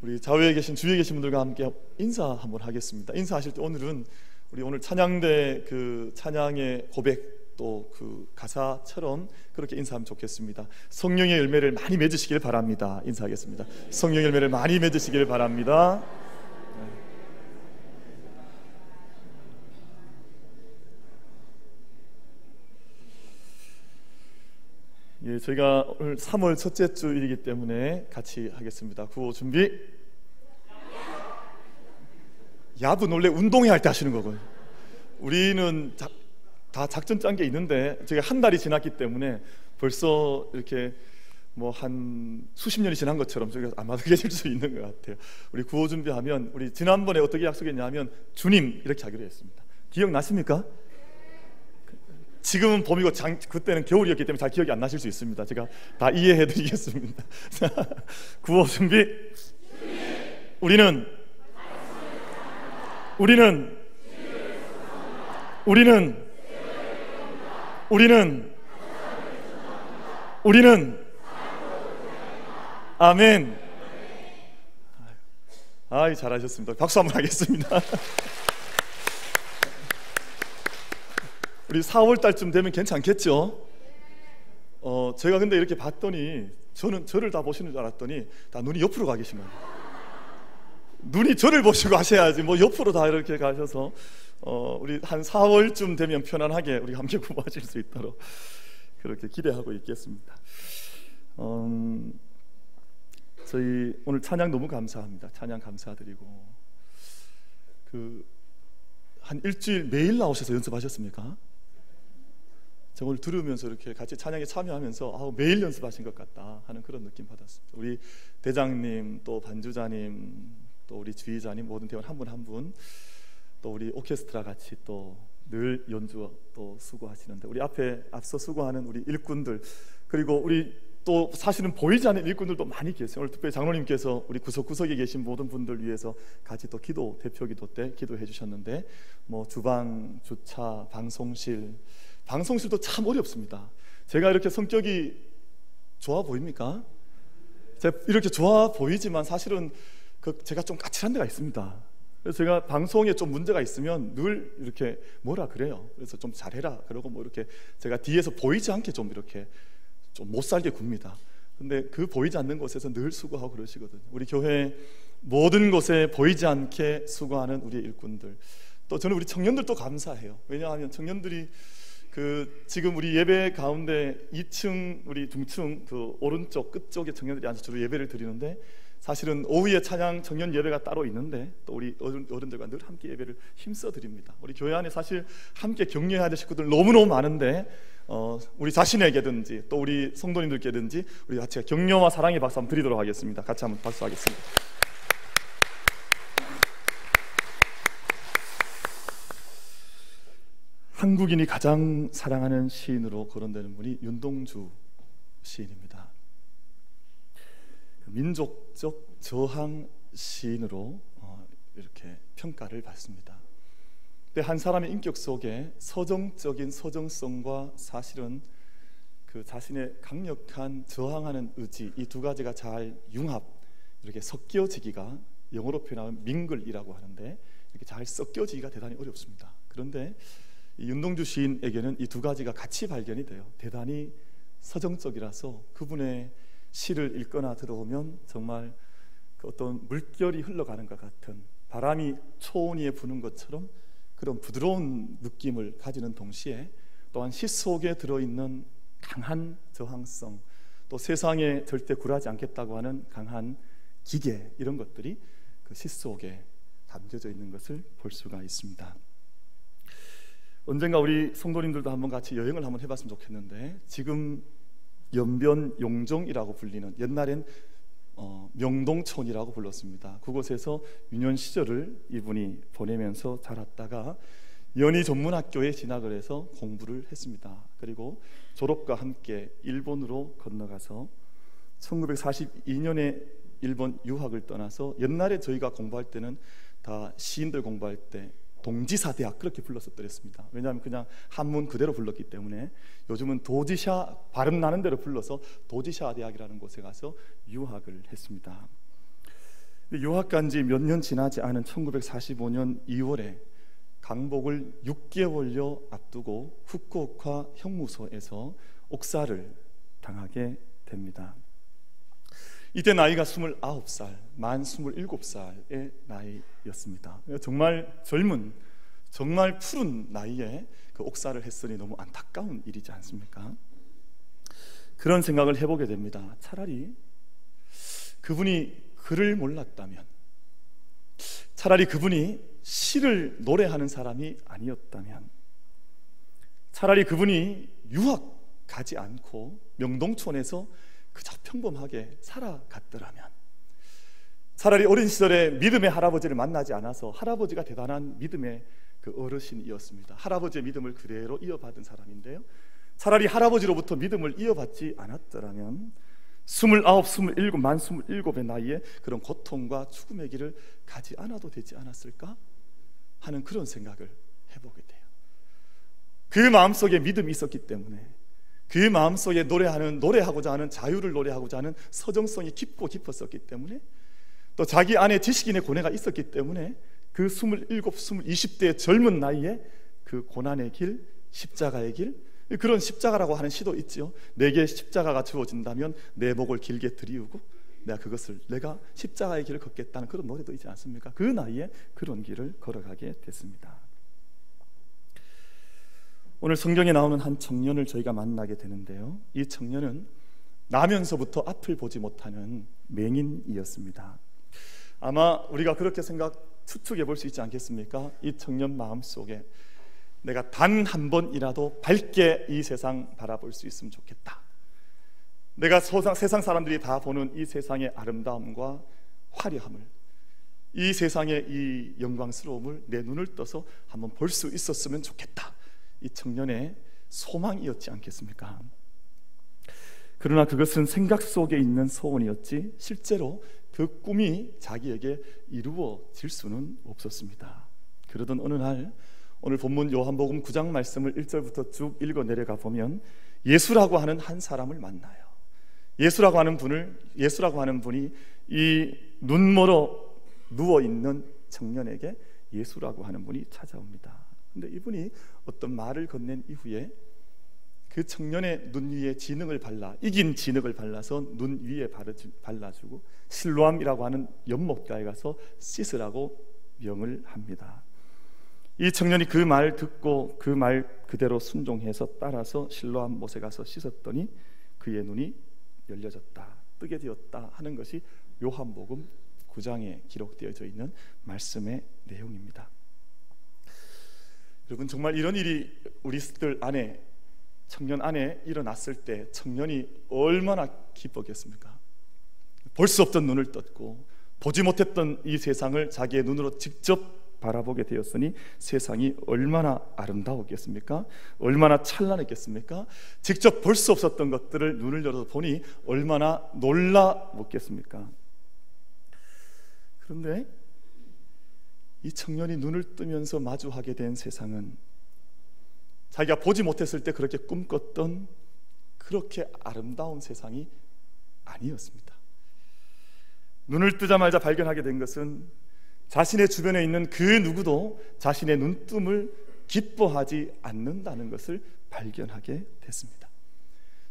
우리 좌우에 계신 주위에 계신 분들과 함께 인사 한번 하겠습니다. 인사하실 때 오늘은 우리 오늘 찬양대 그 찬양의 고백 또 그 가사처럼 그렇게 인사하면 좋겠습니다. 성령의 열매를 많이 맺으시길 바랍니다. 인사하겠습니다. 성령의 열매를 많이 맺으시길 바랍니다. 예, 저희가 오늘 3월 첫째 주일이기 때문에 같이 하겠습니다. 구호 준비. 야분 원래 운동회 할 때 하시는 거고요. 우리는 자, 다 작전 짠 게 있는데 저희가 한 달이 지났기 때문에 벌써 이렇게 뭐 한 수십 년이 지난 것처럼 저희가 아마 그게질 수 있는 것 같아요. 우리 구호 준비하면 우리 지난번에 어떻게 약속했냐면 주님 이렇게 하기로 했습니다. 기억 나십니까? 지금은 봄이고 장, 그때는 겨울이었기 때문에 잘 기억이 안 나실 수 있습니다. 제가 다 이해해 드리겠습니다. 구호 준비. 우리는 우리는 우리는 우리는 우리는 아멘. 아이 잘하셨습니다. 박수 한번 하겠습니다. 우리 4월 달쯤 되면 괜찮겠죠? 어, 제가 근데 이렇게 봤더니 저는 저를 다 보시는 줄 알았더니 다 눈이 옆으로 가 거예요. 눈이 저를 보시고 하셔야지 뭐 옆으로 다 이렇게 가셔서 어, 우리 한 4월쯤 되면 편안하게 우리 함께 구호하실 수 있도록 그렇게 기대하고 있겠습니다. 음, 저희 오늘 찬양 너무 감사합니다. 찬양 감사드리고 그 한 일주일 매일 나오셔서 연습하셨습니까? 저 오늘 들으면서 이렇게 같이 찬양에 참여하면서 아우 매일 연습하신 것 같다 하는 그런 느낌 받았습니다. 우리 대장님 또 반주자님 또 우리 주의자님 모든 대원 한 분 한 분 또 우리 오케스트라 같이 또 늘 연주 또 수고하시는데 우리 앞에 앞서 수고하는 우리 일꾼들 그리고 우리 또 사실은 보이지 않는 일꾼들도 많이 계세요. 오늘 특별히 장로님께서 우리 구석구석에 계신 모든 분들 위해서 같이 또 기도 대표 기도 때 기도해 주셨는데 뭐 주방, 주차, 방송실 방송실도 참 어렵습니다. 제가 이렇게 성격이 좋아 보입니까? 제가 이렇게 좋아 보이지만 사실은 그 제가 좀 까칠한 데가 있습니다. 그래서 제가 방송에 좀 문제가 있으면 늘 이렇게 뭐라 그래요. 그래서 좀 잘해라. 그러고 뭐 이렇게 제가 뒤에서 보이지 않게 좀 이렇게 좀 못 살게 굽니다. 근데 그 보이지 않는 곳에서 늘 수고하고 그러시거든요. 우리 교회 모든 곳에 보이지 않게 수고하는 우리 일꾼들. 또 저는 우리 청년들도 감사해요. 왜냐하면 청년들이 그 지금 우리 예배 가운데 2층 우리 중층 그 오른쪽 끝쪽에 청년들이 앉아 주로 예배를 드리는데 사실은 오후에 찬양 청년 예배가 따로 있는데 또 우리 어른들과 늘 함께 예배를 힘써 드립니다. 우리 교회 안에 사실 함께 격려해야 될 식구들 너무너무 많은데 어, 우리 자신에게든지 또 우리 성도님들께든지 우리 같이 격려와 사랑의 박수 한번 드리도록 하겠습니다. 같이 한번 박수하겠습니다. 한국인이 가장 사랑하는 시인으로 거론되는 분이 윤동주 시인입니다. 그 민족적 저항 시인으로 어, 이렇게 평가를 받습니다. 한 사람의 인격 속에 서정적인 서정성과 사실은 그 자신의 강력한 저항하는 의지 이 두 가지가 잘 융합 이렇게 섞여지기가 영어로 표현하면 밍글이라고 하는데 이렇게 잘 섞여지기가 대단히 어렵습니다. 그런데 윤동주 시인에게는 이 두 가지가 같이 발견이 돼요. 대단히 서정적이라서 그분의 시를 읽거나 들어오면 정말 그 어떤 물결이 흘러가는 것 같은 바람이 초원위에 부는 것처럼 그런 부드러운 느낌을 가지는 동시에 또한 시 속에 들어있는 강한 저항성 또 세상에 절대 굴하지 않겠다고 하는 강한 기계 이런 것들이 그 시 속에 담겨져 있는 것을 볼 수가 있습니다. 언젠가 우리 성도님들도 한번 같이 여행을 한번 해봤으면 좋겠는데 지금 연변 용종이라고 불리는 옛날엔 어, 명동촌이라고 불렀습니다. 그곳에서 유년 시절을 이분이 보내면서 자랐다가 연희 전문학교에 진학을 해서 공부를 했습니다. 그리고 졸업과 함께 일본으로 건너가서 1942년에 일본 유학을 떠나서 옛날에 저희가 공부할 때는 다 시인들 공부할 때 동지사 대학 그렇게 불렀었더랬습니다. 왜냐하면 그냥 한문 그대로 불렀기 때문에 요즘은 도지샤 발음 나는 대로 불러서 도지샤 대학이라는 곳에 가서 유학을 했습니다. 유학 간지 몇 년 지나지 않은 1945년 2월에 강복을 6개월여 앞두고 후쿠오카 형무소에서 옥사를 당하게 됩니다. 이때 나이가 29살, 만 27살의 나이였습니다. 정말 젊은, 정말 푸른 나이에 그 옥사를 했으니 너무 안타까운 일이지 않습니까? 그런 생각을 해보게 됩니다. 차라리 그분이 글을 몰랐다면, 차라리 그분이 시를 노래하는 사람이 아니었다면, 차라리 그분이 유학 가지 않고 명동촌에서 그저 평범하게 살아갔더라면 차라리 어린 시절에 믿음의 할아버지를 만나지 않아서 할아버지가 대단한 믿음의 그 어르신이었습니다. 할아버지의 믿음을 그대로 이어받은 사람인데요. 차라리 할아버지로부터 믿음을 이어받지 않았더라면 스물아홉, 스물일곱, 만 스물일곱의 나이에 그런 고통과 죽음의 길을 가지 않아도 되지 않았을까 하는 그런 생각을 해보게 돼요. 그 마음속에 믿음이 있었기 때문에 그 마음속에 노래하는 노래하고자 하는 자유를 노래하고자 하는 서정성이 깊고 깊었었기 때문에 또 자기 안에 지식인의 고뇌가 있었기 때문에 그 27, 20대의 젊은 나이에 그 고난의 길, 십자가의 길 그런 십자가라고 하는 시도 있죠. 내게 십자가가 주어진다면 내 목을 길게 들이우고 내가 그것을 내가 십자가의 길을 걷겠다는 그런 노래도 있지 않습니까? 그 나이에 그런 길을 걸어가게 됐습니다. 오늘 성경에 나오는 한 청년을 저희가 만나게 되는데요. 이 청년은 나면서부터 앞을 보지 못하는 맹인이었습니다. 아마 우리가 그렇게 생각 추측해 볼 수 있지 않겠습니까? 이 청년 마음 속에 내가 단 한 번이라도 밝게 이 세상 바라볼 수 있으면 좋겠다. 내가 소상, 세상 사람들이 다 보는 이 세상의 아름다움과 화려함을 이 세상의 이 영광스러움을 내 눈을 떠서 한번 볼 수 있었으면 좋겠다. 이 청년의 소망이었지 않겠습니까? 그러나 그것은 생각 속에 있는 소원이었지 실제로 그 꿈이 자기에게 이루어질 수는 없었습니다. 그러던 어느 날 오늘 본문 요한복음 9장 말씀을 1절부터 쭉 읽어 내려가 보면 예수라고 하는 한 사람을 만나요. 예수라고 하는 분을 예수라고 하는 분이 이 눈멀어 누워 있는 청년에게 예수라고 하는 분이 찾아옵니다. 근데 이분이 어떤 말을 건넨 이후에 그 청년의 눈 위에 진흙을 발라 이긴 진흙을 발라서 눈 위에 발라주고 실로암이라고 하는 연못가에 가서 씻으라고 명을 합니다. 이 청년이 그 말 듣고 그 말 그대로 순종해서 따라서 실로암 못에 가서 씻었더니 그의 눈이 열려졌다 뜨게 되었다 하는 것이 요한복음 9장에 기록되어져 있는 말씀의 내용입니다. 여러분 정말 이런 일이 우리들 안에 청년 안에 일어났을 때 청년이 얼마나 기뻤겠습니까? 볼 수 없던 눈을 떴고 보지 못했던 이 세상을 자기의 눈으로 직접 바라보게 되었으니 세상이 얼마나 아름다웠겠습니까? 얼마나 찬란했겠습니까? 직접 볼 수 없었던 것들을 눈을 열어 보니 얼마나 놀라웠겠습니까? 그런데 이 청년이 눈을 뜨면서 마주하게 된 세상은 자기가 보지 못했을 때 그렇게 꿈꿨던 그렇게 아름다운 세상이 아니었습니다. 눈을 뜨자마자 발견하게 된 것은 자신의 주변에 있는 그 누구도 자신의 눈뜸을 기뻐하지 않는다는 것을 발견하게 됐습니다.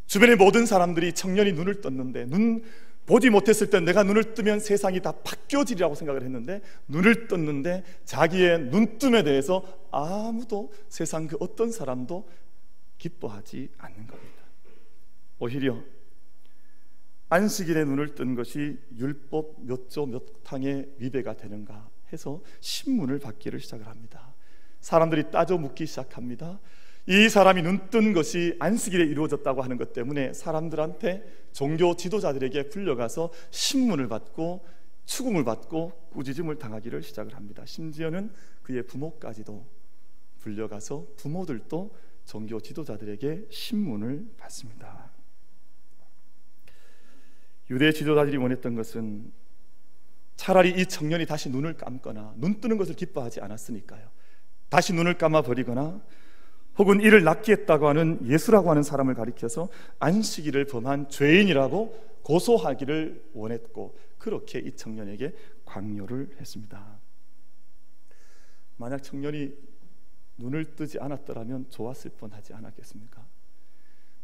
주변의 모든 사람들이 청년이 눈을 떴는데 눈 보지 못했을 때 내가 눈을 뜨면 세상이 다 바뀌어지리라고 생각을 했는데 눈을 떴는데 자기의 눈뜸에 대해서 아무도 세상 그 어떤 사람도 기뻐하지 않는 겁니다. 오히려 안식일에 눈을 뜬 것이 율법 몇 조몇 항의 위배가 되는가 해서 신문을 받기를 시작을 합니다. 사람들이 따져 묻기 시작합니다. 이 사람이 눈뜬 것이 안식일에 이루어졌다고 하는 것 때문에 사람들한테 종교 지도자들에게 불려가서 신문을 받고 추궁을 받고 꾸짖음을 당하기를 시작을 합니다. 심지어는 그의 부모까지도 불려가서 부모들도 종교 지도자들에게 신문을 받습니다. 유대 지도자들이 원했던 것은 차라리 이 청년이 다시 눈을 감거나 눈 뜨는 것을 기뻐하지 않았으니까요. 다시 눈을 감아 버리거나 혹은 이를 했다고 하는 예수라고 하는 사람을 가리켜서 안식일을 범한 죄인이라고 고소하기를 원했고 그렇게 이 청년에게 강요를 했습니다. 만약 청년이 눈을 뜨지 않았더라면 좋았을 뻔하지 않았겠습니까?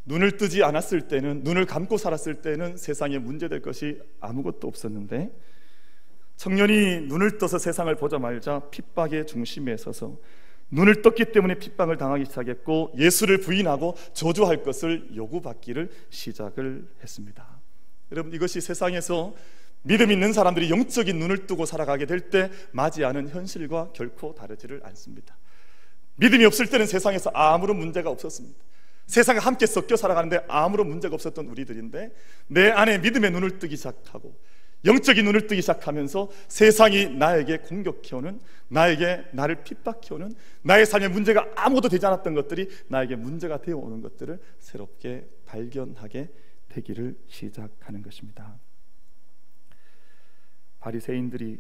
눈을 뜨지 않았을 때는 눈을 감고 살았을 때는 세상에 문제될 것이 아무것도 없었는데 청년이 눈을 떠서 세상을 보자마자 핍박의 중심에 서서 눈을 떴기 때문에 핍박을 당하기 시작했고 예수를 부인하고 저주할 것을 요구받기를 시작을 했습니다. 여러분 이것이 세상에서 믿음 있는 사람들이 영적인 눈을 뜨고 살아가게 될 때 맞이하는 현실과 결코 다르지를 않습니다. 믿음이 없을 때는 세상에서 아무런 문제가 없었습니다. 세상에 함께 섞여 살아가는데 아무런 문제가 없었던 우리들인데 내 안에 믿음의 눈을 뜨기 시작하고 영적인 눈을 뜨기 시작하면서 세상이 나에게 공격해오는 나에게 나를 핍박해오는 나의 삶에 문제가 아무것도 되지 않았던 것들이 나에게 문제가 되어 오는 것들을 새롭게 발견하게 되기를 시작하는 것입니다. 바리새인들이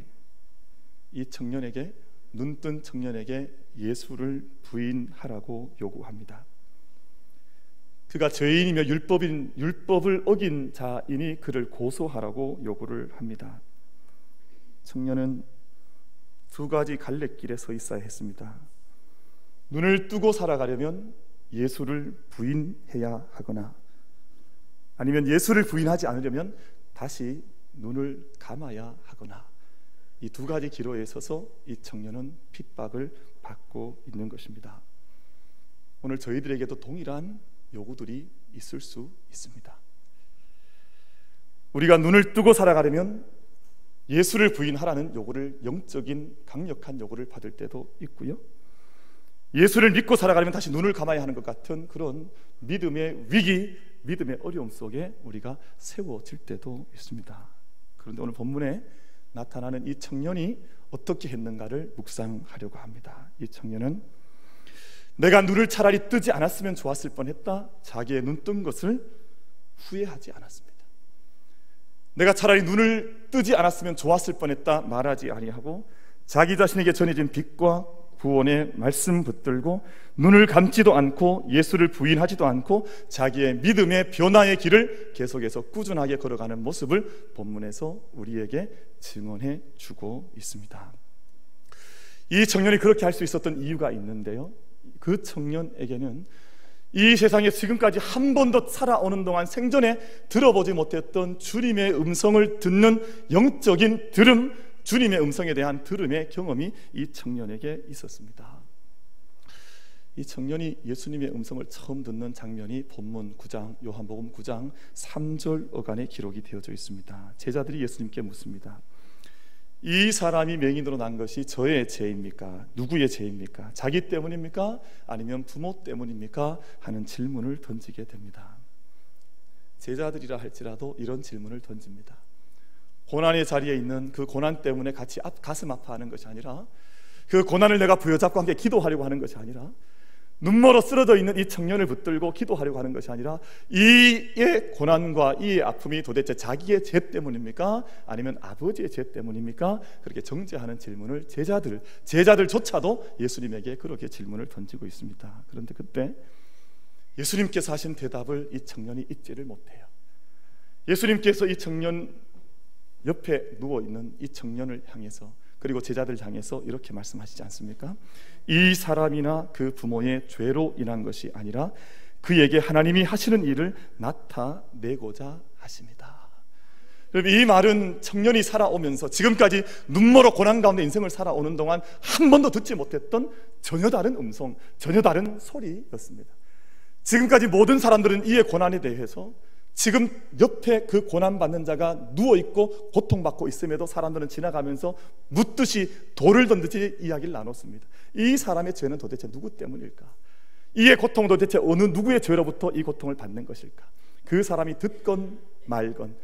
이 청년에게 눈뜬 청년에게 예수를 부인하라고 요구합니다. 그가 죄인이며 율법인 율법을 어긴 자이니 그를 고소하라고 요구를 합니다. 청년은 두 가지 갈래길에 서 있어야 했습니다. 눈을 뜨고 살아가려면 예수를 부인해야 하거나 아니면 예수를 부인하지 않으려면 다시 눈을 감아야 하거나 이 두 가지 기로에 서서 이 청년은 핍박을 받고 있는 것입니다. 오늘 저희들에게도 동일한 요구들이 있을 수 있습니다. 우리가 눈을 뜨고 살아가려면 예수를 부인하라는 요구를 영적인 강력한 요구를 받을 때도 있고요. 예수를 믿고 살아가려면 다시 눈을 감아야 하는 것 같은 그런 믿음의 위기, 믿음의 어려움 속에 우리가 세워질 때도 있습니다. 그런데 오늘 본문에 나타나는 이 청년이 어떻게 했는가를 묵상하려고 합니다. 이 청년은 내가 눈을 차라리 뜨지 않았으면 좋았을 뻔했다. 자기의 눈 뜬 것을 후회하지 않았습니다. 내가 차라리 눈을 뜨지 않았으면 좋았을 뻔했다 말하지 아니하고 자기 자신에게 전해진 빛과 구원의 말씀 붙들고 눈을 감지도 않고 예수를 부인하지도 않고 자기의 믿음의 변화의 길을 계속해서 꾸준하게 걸어가는 모습을 본문에서 우리에게 증언해 주고 있습니다. 이 청년이 그렇게 할 수 있었던 이유가 있는데요. 그 청년에게는 이 세상에 지금까지 한 번도 살아오는 동안 생전에 들어보지 못했던 주님의 음성을 듣는 영적인 들음, 주님의 음성에 대한 들음의 경험이 이 청년에게 있었습니다. 이 청년이 예수님의 음성을 처음 듣는 장면이 본문 9장 요한복음 9장 3절 어간에 기록이 되어져 있습니다. 제자들이 예수님께 묻습니다. 이 사람이 맹인으로 난 것이 저의 죄입니까? 누구의 죄입니까? 자기 때문입니까? 아니면 부모 때문입니까? 하는 질문을 던지게 됩니다. 제자들이라 할지라도 이런 질문을 던집니다. 고난의 자리에 있는 그 고난 때문에 같이 가슴 아파하는 것이 아니라 그 고난을 내가 부여잡고 함께 기도하려고 하는 것이 아니라 눈멀어 쓰러져 있는 이 청년을 붙들고 기도하려고 하는 것이 아니라 이의 고난과 이의 아픔이 도대체 자기의 죄 때문입니까? 아니면 아버지의 죄 때문입니까? 그렇게 정죄하는 질문을 제자들, 제자들조차도 예수님에게 그렇게 질문을 던지고 있습니다. 그런데 그때 예수님께서 하신 대답을 이 청년이 잊지를 못해요. 예수님께서 이 청년 옆에 누워 있는 이 청년을 향해서 그리고 제자들 향해서 이렇게 말씀하시지 않습니까? 이 사람이나 그 부모의 죄로 인한 것이 아니라 그에게 하나님이 하시는 일을 나타내고자 하십니다. 이 말은 청년이 살아오면서 지금까지 눈멀어 고난 가운데 인생을 살아오는 동안 한 번도 듣지 못했던 전혀 다른 음성, 전혀 다른 소리였습니다. 지금까지 모든 사람들은 이의 고난에 대해서 지금 옆에 그 고난받는 자가 누워있고 고통받고 있음에도 사람들은 지나가면서 묻듯이 돌을 던듯이 이야기를 나눴습니다. 이 사람의 죄는 도대체 누구 때문일까? 이의 고통 도대체 어느 누구의 죄로부터 이 고통을 받는 것일까? 그 사람이 듣건 말건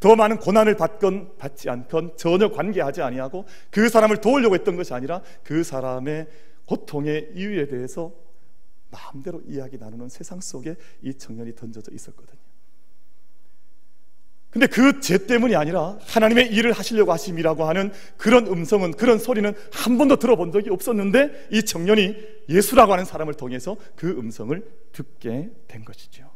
더 많은 고난을 받건 받지 않건 전혀 관계하지 아니하고 그 사람을 도우려고 했던 것이 아니라 그 사람의 고통의 이유에 대해서 마음대로 이야기 나누는 세상 속에 이 청년이 던져져 있었거든요. 근데 그 죄 때문이 아니라 하나님의 일을 하시려고 하심이라고 하는 그런 음성은 그런 소리는 한 번도 들어본 적이 없었는데 이 청년이 예수라고 하는 사람을 통해서 그 음성을 듣게 된 것이죠.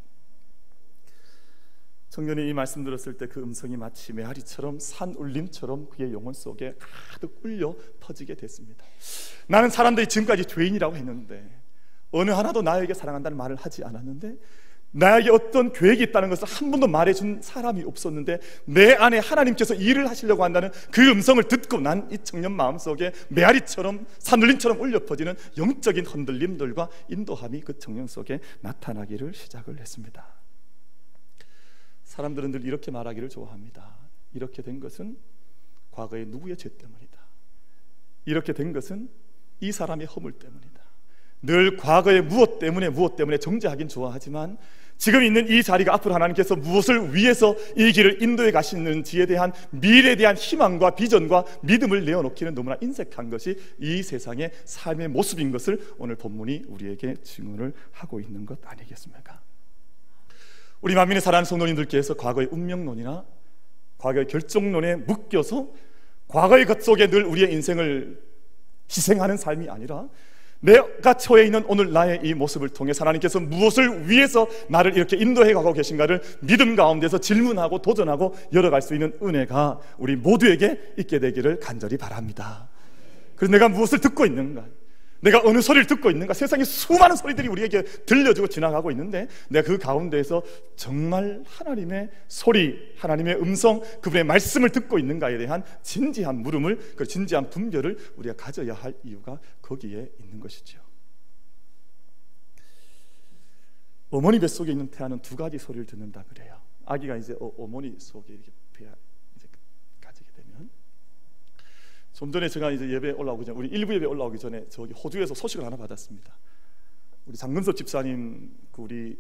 청년이 이 말씀 들었을 때 그 음성이 마치 메아리처럼 산 울림처럼 그의 영혼 속에 가득 울려 퍼지게 됐습니다. 나는 사람들이 지금까지 죄인이라고 했는데 어느 하나도 나에게 사랑한다는 말을 하지 않았는데 나에게 어떤 계획이 있다는 것을 한 번도 말해준 사람이 없었는데 내 안에 하나님께서 일을 하시려고 한다는 그 음성을 듣고 난 이 청년 마음속에 메아리처럼 산울림처럼 울려 퍼지는 영적인 흔들림들과 인도함이 그 청년 속에 나타나기를 시작을 했습니다. 사람들은 늘 이렇게 말하기를 좋아합니다. 이렇게 된 것은 과거의 누구의 죄 때문이다. 이렇게 된 것은 이 사람의 허물 때문이다. 늘 과거의 무엇 때문에 무엇 때문에 정죄하긴 좋아하지만 지금 있는 이 자리가 앞으로 하나님께서 무엇을 위해서 이 길을 인도해 가시는지에 대한 미래에 대한 희망과 비전과 믿음을 내어놓기는 너무나 인색한 것이 이 세상의 삶의 모습인 것을 오늘 본문이 우리에게 증언을 하고 있는 것 아니겠습니까? 우리 만민의 사랑하는 성도님들께서 과거의 운명론이나 과거의 결정론에 묶여서 과거의 것 속에 늘 우리의 인생을 희생하는 삶이 아니라 내가 처해 있는 오늘 나의 이 모습을 통해 하나님께서 무엇을 위해서 나를 이렇게 인도해 가고 계신가를 믿음 가운데서 질문하고 도전하고 열어갈 수 있는 은혜가 우리 모두에게 있게 되기를 간절히 바랍니다. 그래서 내가 무엇을 듣고 있는가? 내가 어느 소리를 듣고 있는가? 세상에 수많은 소리들이 우리에게 들려주고 지나가고 있는데 내가 그 가운데에서 정말 하나님의 소리, 하나님의 음성, 그분의 말씀을 듣고 있는가에 대한 진지한 물음을, 그 진지한 분별을 우리가 가져야 할 이유가 거기에 있는 것이죠. 어머니 뱃속에 있는 태아는 두 가지 소리를 듣는다 그래요. 아기가 이제 어, 어머니 속에 이렇게 좀 전에 제가 이제 예배 올라오기 전에 우리 일부 예배 올라오기 전에 저기 호주에서 소식을 하나 받았습니다. 우리 장근섭 집사님 그 우리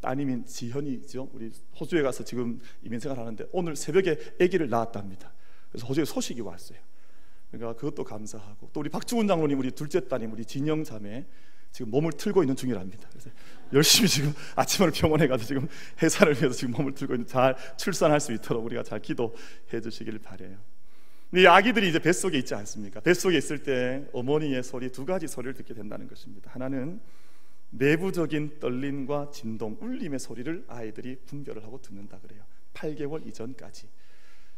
따님인 지현이죠. 우리 호주에 가서 지금 이민 생활 하는데 오늘 새벽에 아기를 낳았답니다. 그래서 호주에 소식이 왔어요. 그러니까 그것도 감사하고 또 우리 박주훈 장로님 우리 둘째 따님 우리 진영 자매 지금 몸을 틀고 있는 중이랍니다. 그래서 열심히 지금 아침을 병원에 가서 지금 해산을 위해서 지금 몸을 틀고 있는 잘 출산할 수 있도록 우리가 잘 기도해 주시길 바래요. 이 아기들이 이제 뱃속에 있지 않습니까? 뱃속에 있을 때 어머니의 소리 두 가지 소리를 듣게 된다는 것입니다. 하나는 내부적인 떨림과 진동, 울림의 소리를 아이들이 분별을 하고 듣는다 그래요. 8개월 이전까지.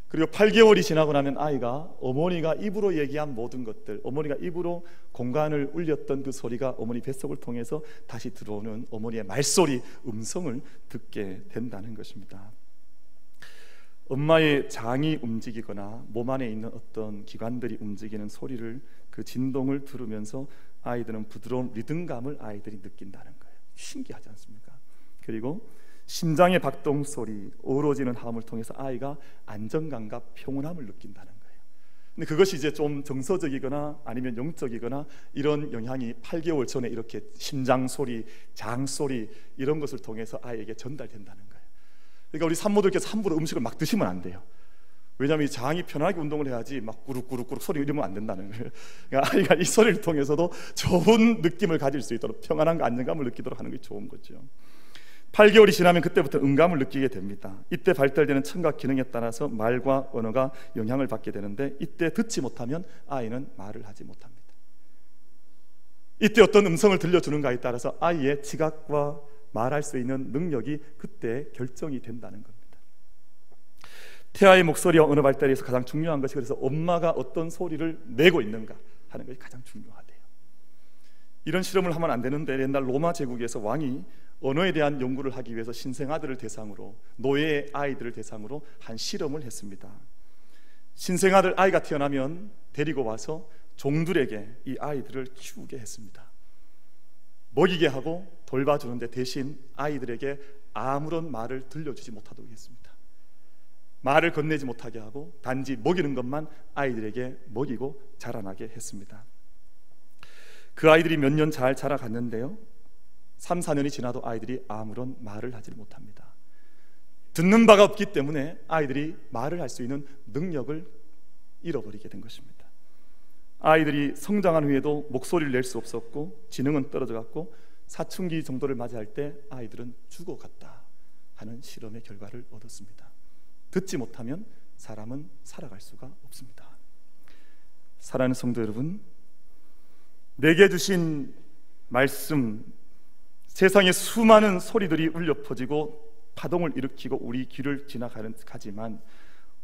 그리고 8개월이 지나고 나면 아이가 어머니가 입으로 얘기한 모든 것들, 어머니가 입으로 공간을 울렸던 그 소리가 어머니 뱃속을 통해서 다시 들어오는 어머니의 말소리, 음성을 듣게 된다는 것입니다. 엄마의 장이 움직이거나 몸 안에 있는 어떤 기관들이 움직이는 소리를 그 진동을 들으면서 아이들은 부드러운 리듬감을 아이들이 느낀다는 거예요. 신기하지 않습니까? 그리고 심장의 박동 소리, 어우러지는 하음을 통해서 아이가 안정감과 평온함을 느낀다는 거예요. 근데 그것이 이제 좀 정서적이거나 아니면 영적이거나 이런 영향이 8개월 전에 이렇게 심장 소리, 장 소리 이런 것을 통해서 아이에게 전달된다는 거예요. 그러니까 우리 산모들께서 함부로 음식을 막 드시면 안 돼요. 왜냐하면 이 장이 편하게 운동을 해야지 막 꾸룩꾸룩꾸룩 소리 이러면 안 된다는 거예요. 그러니까 아이가 이 소리를 통해서도 좋은 느낌을 가질 수 있도록 평안한 안정감을 느끼도록 하는 게 좋은 거죠. 8개월이 지나면 그때부터 음감을 느끼게 됩니다. 이때 발달되는 청각 기능에 따라서 말과 언어가 영향을 받게 되는데 이때 듣지 못하면 아이는 말을 하지 못합니다. 이때 어떤 음성을 들려주는가에 따라서 아이의 지각과 말할 수 있는 능력이 그때 결정이 된다는 겁니다. 태아의 목소리와 언어 발달에서 가장 중요한 것이 그래서 엄마가 어떤 소리를 내고 있는가 하는 것이 가장 중요하대요. 이런 실험을 하면 안 되는데 옛날 로마 제국에서 왕이 언어에 대한 연구를 하기 위해서 신생아들을 대상으로 노예 아이들을 대상으로 한 실험을 했습니다. 신생아들 아이가 태어나면 데리고 와서 종들에게 이 아이들을 키우게 했습니다. 먹이게 하고 돌봐주는데 대신 아이들에게 아무런 말을 들려주지 못하도록 했습니다. 말을 건네지 못하게 하고 단지 먹이는 것만 아이들에게 먹이고 자라나게 했습니다. 그 아이들이 몇 년 잘 자라갔는데요. 3, 4년이 지나도 아이들이 아무런 말을 하지 못합니다. 듣는 바가 없기 때문에 아이들이 말을 할 수 있는 능력을 잃어버리게 된 것입니다. 아이들이 성장한 후에도 목소리를 낼 수 없었고 지능은 떨어져 갔고 사춘기 정도를 맞이할 때 아이들은 죽어갔다 하는 실험의 결과를 얻었습니다. 듣지 못하면 사람은 살아갈 수가 없습니다. 사랑하는 성도 여러분, 내게 주신 말씀, 세상의 수많은 소리들이 울려 퍼지고 파동을 일으키고 우리 길을 지나가는 가지만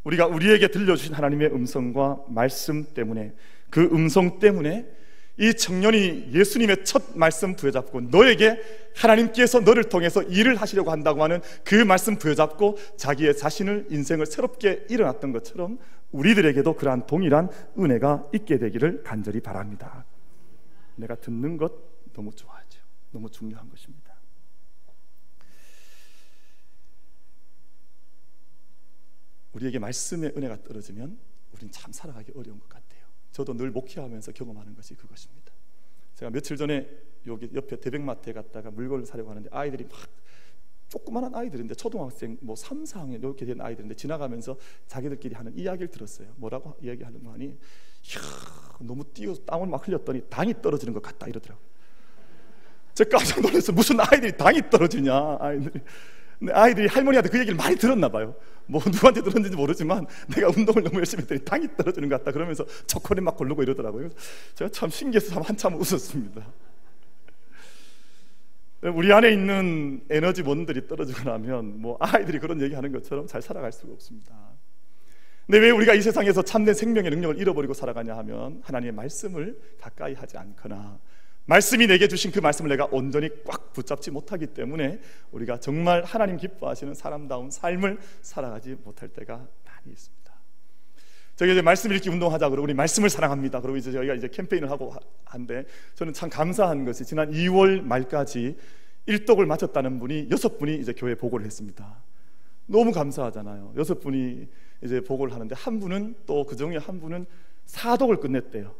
우리가 우리에게 들려주신 하나님의 음성과 말씀 때문에 그 음성 때문에 이 청년이 예수님의 첫 말씀 부여잡고 너에게 하나님께서 너를 통해서 일을 하시려고 한다고 하는 그 말씀 부여잡고 자기의 자신을 인생을 새롭게 일어났던 것처럼 우리들에게도 그러한 동일한 은혜가 있게 되기를 간절히 바랍니다. 내가 듣는 것 너무 좋아하죠. 너무 중요한 것입니다. 우리에게 말씀의 은혜가 떨어지면 우리는 참 살아가기 어려운 것 같아요. 저도 늘 목회하면서 경험하는 것이 그것입니다. 제가 며칠 전에 여기 옆에 대백마트에 갔다가 물건을 사려고 하는데 아이들이 막 조그마한 아이들인데 초등학생 뭐 3, 4학년 이렇게 된 아이들인데 지나가면서 자기들끼리 하는 이야기를 들었어요. 뭐라고 이야기하는 거 하니 너무 뛰어서 땀을 막 흘렸더니 당이 떨어지는 것 같다 이러더라고요. 제가 깜짝 놀라서 무슨 아이들이 당이 떨어지냐 아이들이 아이들이 할머니한테 그 얘기를 많이 들었나 봐요. 뭐 누구한테 들었는지 모르지만 내가 운동을 너무 열심히 했더니 당이 떨어지는 것 같다 그러면서 초콜릿 막 고르고 이러더라고요. 제가 참 신기해서 한참 웃었습니다. 우리 안에 있는 에너지 원들이 떨어지고 나면 뭐 아이들이 그런 얘기하는 것처럼 잘 살아갈 수가 없습니다. 근데 왜 우리가 이 세상에서 참된 생명의 능력을 잃어버리고 살아가냐 하면 하나님의 말씀을 가까이 하지 않거나 말씀이 내게 주신 그 말씀을 내가 온전히 꽉 붙잡지 못하기 때문에 우리가 정말 하나님 기뻐하시는 사람다운 삶을 살아가지 못할 때가 많이 있습니다. 저희 이제 말씀 읽기 운동하자 그러고 우리 말씀을 사랑합니다. 그리고 이제 저희가 이제 캠페인을 하고 한데 저는 참 감사한 것이 지난 2월 말까지 일독을 마쳤다는 분이 여섯 분이 이제 교회 보고를 했습니다. 너무 감사하잖아요. 여섯 분이 이제 보고를 하는데 한 분은 또 그 중에 한 분은 사독을 끝냈대요.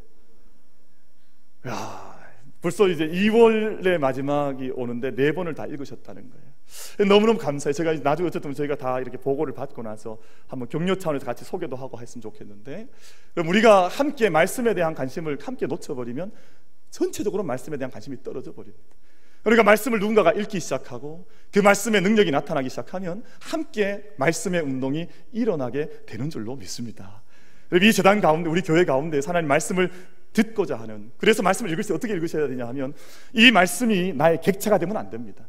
야, 벌써 이제 2월의 마지막이 오는데 네 번을 다 읽으셨다는 거예요. 너무너무 감사해요. 제가 나중에 어쨌든 저희가 다 이렇게 보고를 받고 나서 한번 격려 차원에서 같이 소개도 하고 했으면 좋겠는데 그럼 우리가 함께 말씀에 대한 관심을 함께 놓쳐버리면 전체적으로 말씀에 대한 관심이 떨어져 버립니다. 그러니까 말씀을 누군가가 읽기 시작하고 그 말씀의 능력이 나타나기 시작하면 함께 말씀의 운동이 일어나게 되는 줄로 믿습니다. 이 재단 가운데 우리 교회 가운데 하나님 말씀을 듣고자 하는 그래서 말씀을 읽을 때 어떻게 읽으셔야 되냐 하면 이 말씀이 나의 객체가 되면 안 됩니다.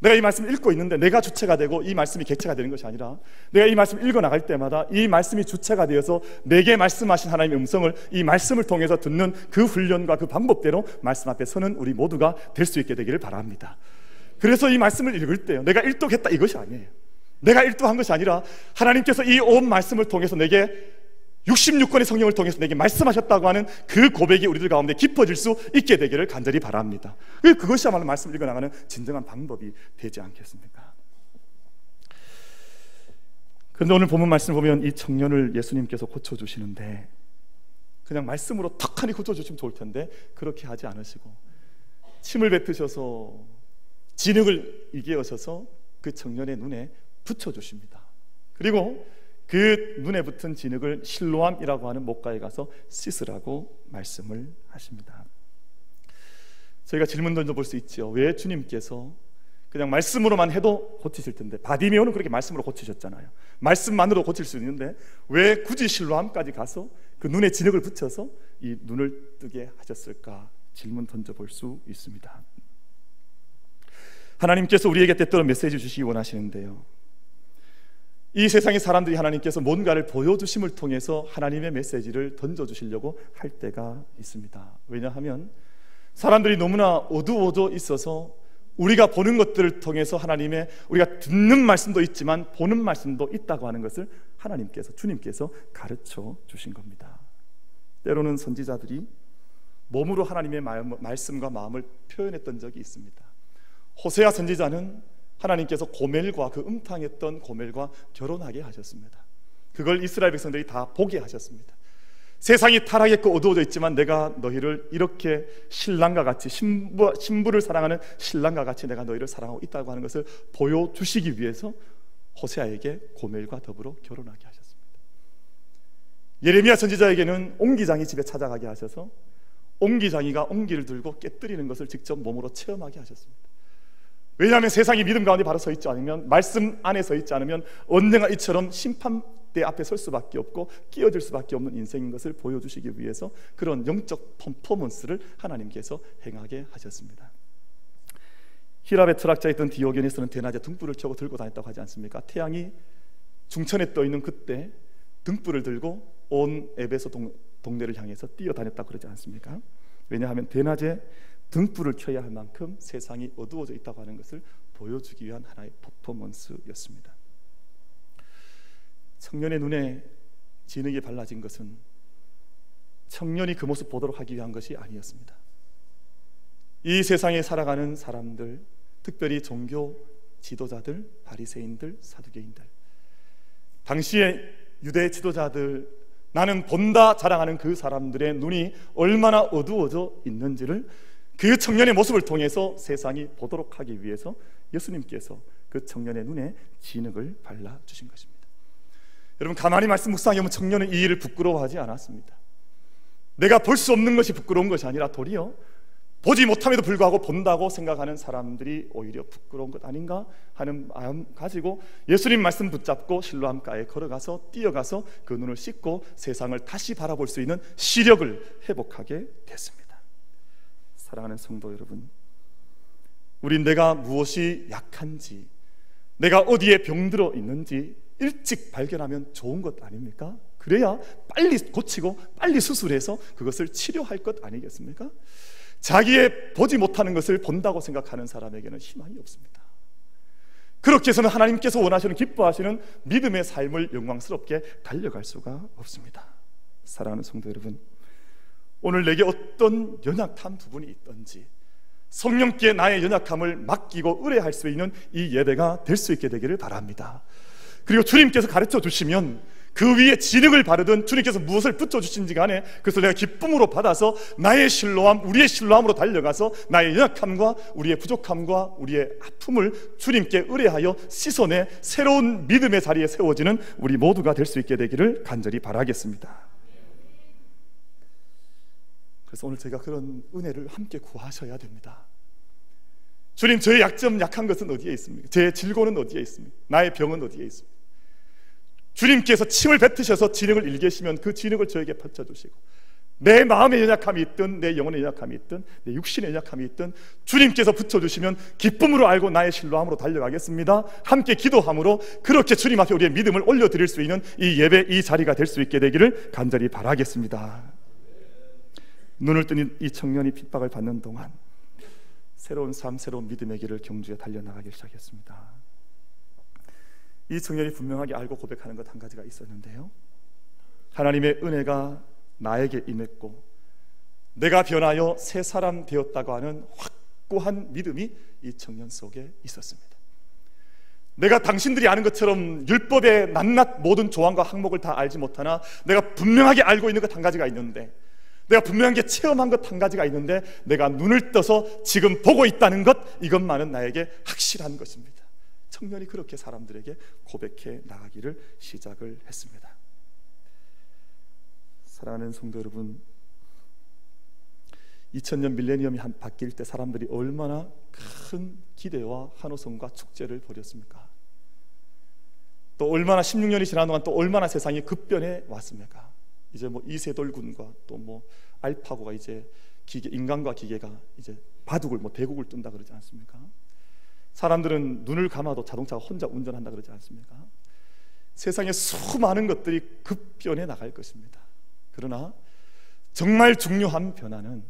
내가 이 말씀을 읽고 있는데 내가 주체가 되고 이 말씀이 객체가 되는 것이 아니라 내가 이 말씀을 읽어 나갈 때마다 이 말씀이 주체가 되어서 내게 말씀하신 하나님의 음성을 이 말씀을 통해서 듣는 그 훈련과 그 방법대로 말씀 앞에 서는 우리 모두가 될 수 있게 되기를 바랍니다. 그래서 이 말씀을 읽을 때요. 내가 일독했다 이것이 아니에요. 내가 일독한 것이 아니라 하나님께서 이 온 말씀을 통해서 내게 66권의 성령을 통해서 내게 말씀하셨다고 하는 그 고백이 우리들 가운데 깊어질 수 있게 되기를 간절히 바랍니다. 그것이야말로 말씀을 읽어나가는 진정한 방법이 되지 않겠습니까? 그런데 오늘 본문 말씀을 보면 이 청년을 예수님께서 고쳐주시는데 그냥 말씀으로 턱하니 고쳐주시면 좋을 텐데 그렇게 하지 않으시고 침을 뱉으셔서 진흙을 이겨셔서 그 청년의 눈에 붙여주십니다. 그리고 그 눈에 붙은 진흙을 실로암이라고 하는 목가에 가서 씻으라고 말씀을 하십니다. 저희가 질문 던져볼 수 있죠. 왜 주님께서 그냥 말씀으로만 해도 고치실 텐데 바디메오는 그렇게 말씀으로 고치셨잖아요. 말씀만으로 고칠 수 있는데 왜 굳이 실로암까지 가서 그 눈에 진흙을 붙여서 이 눈을 뜨게 하셨을까 질문 던져볼 수 있습니다. 하나님께서 우리에게 때때로 메시지 주시기 원하시는데요. 이 세상의 사람들이 하나님께서 뭔가를 보여주심을 통해서 하나님의 메시지를 던져주시려고 할 때가 있습니다. 왜냐하면 사람들이 너무나 어두워져 있어서 우리가 보는 것들을 통해서 하나님의 우리가 듣는 말씀도 있지만 보는 말씀도 있다고 하는 것을 하나님께서 주님께서 가르쳐 주신 겁니다. 때로는 선지자들이 몸으로 하나님의 말씀과 마음을 표현했던 적이 있습니다. 호세아 선지자는 하나님께서 고멜과 그 음탕했던 고멜과 결혼하게 하셨습니다. 그걸 이스라엘 백성들이 다 보게 하셨습니다. 세상이 타락했고 어두워져 있지만 내가 너희를 이렇게 신랑과 같이 신부, 신부를 사랑하는 신랑과 같이 내가 너희를 사랑하고 있다고 하는 것을 보여주시기 위해서 호세아에게 고멜과 더불어 결혼하게 하셨습니다. 예레미야 선지자에게는 옹기장이 집에 찾아가게 하셔서 옹기장이가 옹기를 들고 깨뜨리는 것을 직접 몸으로 체험하게 하셨습니다. 왜냐하면 세상이 믿음 가운데 바로 서 있지 않으면 말씀 안에 서 있지 않으면 언젠가 이처럼 심판대 앞에 설 수밖에 없고 끼어들 수밖에 없는 인생인 것을 보여주시기 위해서 그런 영적 퍼포먼스를 하나님께서 행하게 하셨습니다. 히랍의 철학자였던 디오게네스는 대낮에 등불을 켜고 들고 다녔다고 하지 않습니까? 태양이 중천에 떠 있는 그때 등불을 들고 온 에베소 동, 동네를 향해서 뛰어다녔다 그러지 않습니까? 왜냐하면 대낮에 등불을 켜야 할 만큼 세상이 어두워져 있다고 하는 것을 보여주기 위한 하나의 퍼포먼스였습니다. 청년의 눈에 진흙이 발라진 것은 청년이 그 모습 보도록 하기 위한 것이 아니었습니다. 이 세상에 살아가는 사람들, 특별히 종교 지도자들, 바리새인들, 사두개인들, 당시의 유대 지도자들, 나는 본다 자랑하는 그 사람들의 눈이 얼마나 어두워져 있는지를 그 청년의 모습을 통해서 세상이 보도록 하기 위해서 예수님께서 그 청년의 눈에 진흙을 발라 주신 것입니다. 여러분 가만히 말씀 묵상해 보면 청년은 이 일을 부끄러워하지 않았습니다. 내가 볼 수 없는 것이 부끄러운 것이 아니라 도리어 보지 못함에도 불구하고 본다고 생각하는 사람들이 오히려 부끄러운 것 아닌가 하는 마음 가지고 예수님 말씀 붙잡고 실로암가에 걸어가서 뛰어가서 그 눈을 씻고 세상을 다시 바라볼 수 있는 시력을 회복하게 됐습니다. 사랑하는 성도 여러분, 우린 내가 무엇이 약한지, 내가 어디에 병들어 있는지 일찍 발견하면 좋은 것 아닙니까? 그래야 빨리 고치고 빨리 수술해서 그것을 치료할 것 아니겠습니까? 자기의 보지 못하는 것을 본다고 생각하는 사람에게는 희망이 없습니다. 그렇게 해서는 하나님께서 원하시는 기뻐하시는 믿음의 삶을 영광스럽게 달려갈 수가 없습니다. 사랑하는 성도 여러분, 오늘 내게 어떤 연약함 부분이 있던지 성령께 나의 연약함을 맡기고 의뢰할 수 있는 이 예배가 될 수 있게 되기를 바랍니다. 그리고 주님께서 가르쳐 주시면 그 위에 진흙을 바르든 주님께서 무엇을 붙여주신지 간에 그것을 내가 기쁨으로 받아서 나의 실로함, 우리의 실로함으로 달려가서 나의 연약함과 우리의 부족함과 우리의 아픔을 주님께 의뢰하여 씻어내 새로운 믿음의 자리에 세워지는 우리 모두가 될 수 있게 되기를 간절히 바라겠습니다. 그래서 오늘 제가 그런 은혜를 함께 구하셔야 됩니다. 주님, 저의 약점, 약한 것은 어디에 있습니까? 제 질고는 어디에 있습니까? 나의 병은 어디에 있습니까? 주님께서 침을 뱉으셔서 진흙을 일계시면 그 진흙을 저에게 펼쳐주시고 내 마음의 연약함이 있든 내 영혼의 연약함이 있든 내 육신의 연약함이 있든 주님께서 붙여주시면 기쁨으로 알고 나의 실로함으로 달려가겠습니다 함께 기도함으로 그렇게 주님 앞에 우리의 믿음을 올려드릴 수 있는 이 예배 이 자리가 될 수 있게 되기를 간절히 바라겠습니다 눈을 뜬 이 청년이 핍박을 받는 동안 새로운 삶 새로운 믿음의 길을 경주에 달려나가기 시작했습니다 이 청년이 분명하게 알고 고백하는 것 한 가지가 있었는데요. 하나님의 은혜가 나에게 임했고 내가 변하여 새 사람 되었다고 하는 확고한 믿음이 이 청년 속에 있었습니다. 내가 당신들이 아는 것처럼 율법의 낱낱 모든 조항과 항목을 다 알지 못하나 내가 분명하게 알고 있는 것 한 가지가 있는데 내가 분명하게 체험한 것 한 가지가 있는데 내가 눈을 떠서 지금 보고 있다는 것 이것만은 나에게 확실한 것입니다. 청년이 그렇게 사람들에게 고백해 나가기를 시작을 했습니다. 사랑하는 성도 여러분, 2000년 밀레니엄이 한 바뀔 때 사람들이 얼마나 큰 기대와 환호성과 축제를 벌였습니까? 또 얼마나 16년이 지난 동안 또 얼마나 세상이 급변해 왔습니까? 이제 뭐 이세돌 군과 또 뭐 알파고가 이제 기계 인간과 기계가 이제 바둑을 뭐 대국을 뜬다 그러지 않습니까? 사람들은 눈을 감아도 자동차가 혼자 운전한다 그러지 않습니까? 세상에 수많은 것들이 급변해 나갈 것입니다. 그러나 정말 중요한 변화는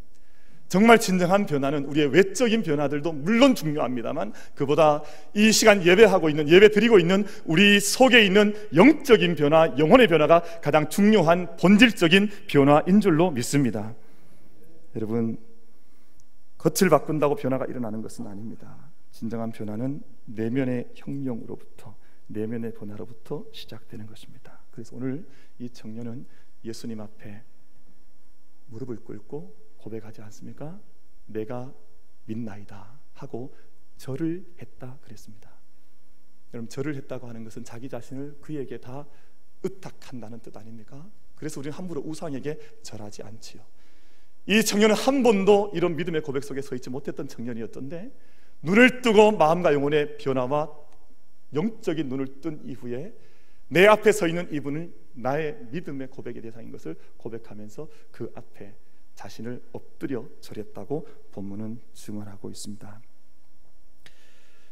정말 진정한 변화는 우리의 외적인 변화들도 물론 중요합니다만 그보다 이 시간 예배하고 있는 예배 드리고 있는 우리 속에 있는 영적인 변화, 영혼의 변화가 가장 중요한 본질적인 변화인 줄로 믿습니다. 여러분 겉을 바꾼다고 변화가 일어나는 것은 아닙니다. 진정한 변화는 내면의 혁명으로부터 내면의 변화로부터 시작되는 것입니다. 그래서 오늘 이 청년은 예수님 앞에 무릎을 꿇고 고백하지 않습니까? 내가 믿나이다 하고 절을 했다 그랬습니다. 여러분 절을 했다고 하는 것은 자기 자신을 그에게 다 의탁한다는 뜻 아닙니까? 그래서 우리는 함부로 우상에게 절하지 않지요. 이 청년은 한 번도 이런 믿음의 고백 속에 서 있지 못했던 청년이었던데 눈을 뜨고 마음과 영혼의 변화와 영적인 눈을 뜬 이후에 내 앞에 서 있는 이분은 나의 믿음의 고백의 대상인 것을 고백하면서 그 앞에 자신을 엎드려 절했다고 본문은 증언하고 있습니다.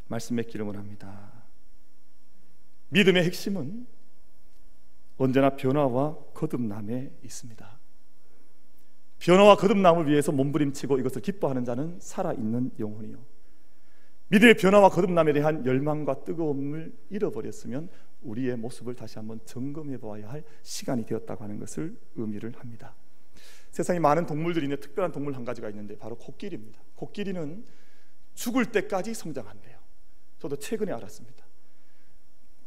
말씀 맺기를 원합니다. 믿음의 핵심은 언제나 변화와 거듭남에 있습니다. 변화와 거듭남을 위해서 몸부림치고 이것을 기뻐하는 자는 살아있는 영혼이요. 믿음의 변화와 거듭남에 대한 열망과 뜨거움을 잃어버렸으면 우리의 모습을 다시 한번 점검해 보아야 할 시간이 되었다고 하는 것을 의미를 합니다. 세상에 많은 동물들이 있는데 특별한 동물 한 가지가 있는데 바로 코끼리입니다. 코끼리는 죽을 때까지 성장한대요. 저도 최근에 알았습니다.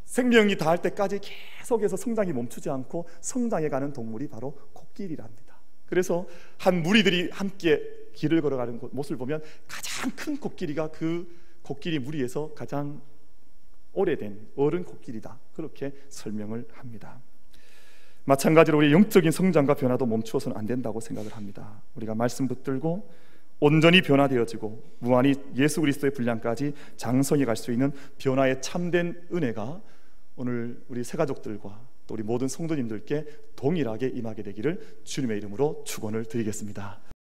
생명이 다할 때까지 계속해서 성장이 멈추지 않고 성장해 가는 동물이 바로 코끼리랍니다. 그래서 한 무리들이 함께 길을 걸어가는 모습을 보면 가장 큰 코끼리가 그 코끼리 무리에서 가장 오래된 어른 코끼리다. 그렇게 설명을 합니다. 마찬가지로 우리 영적인 성장과 변화도 멈추어서는 안 된다고 생각을 합니다. 우리가 말씀 붙들고 온전히 변화되어지고 무한히 예수 그리스도의 분량까지 장성해 갈 수 있는 변화의 참된 은혜가 오늘 우리 새 가족들과 또 우리 모든 성도님들께 동일하게 임하게 되기를 주님의 이름으로 축원을 드리겠습니다.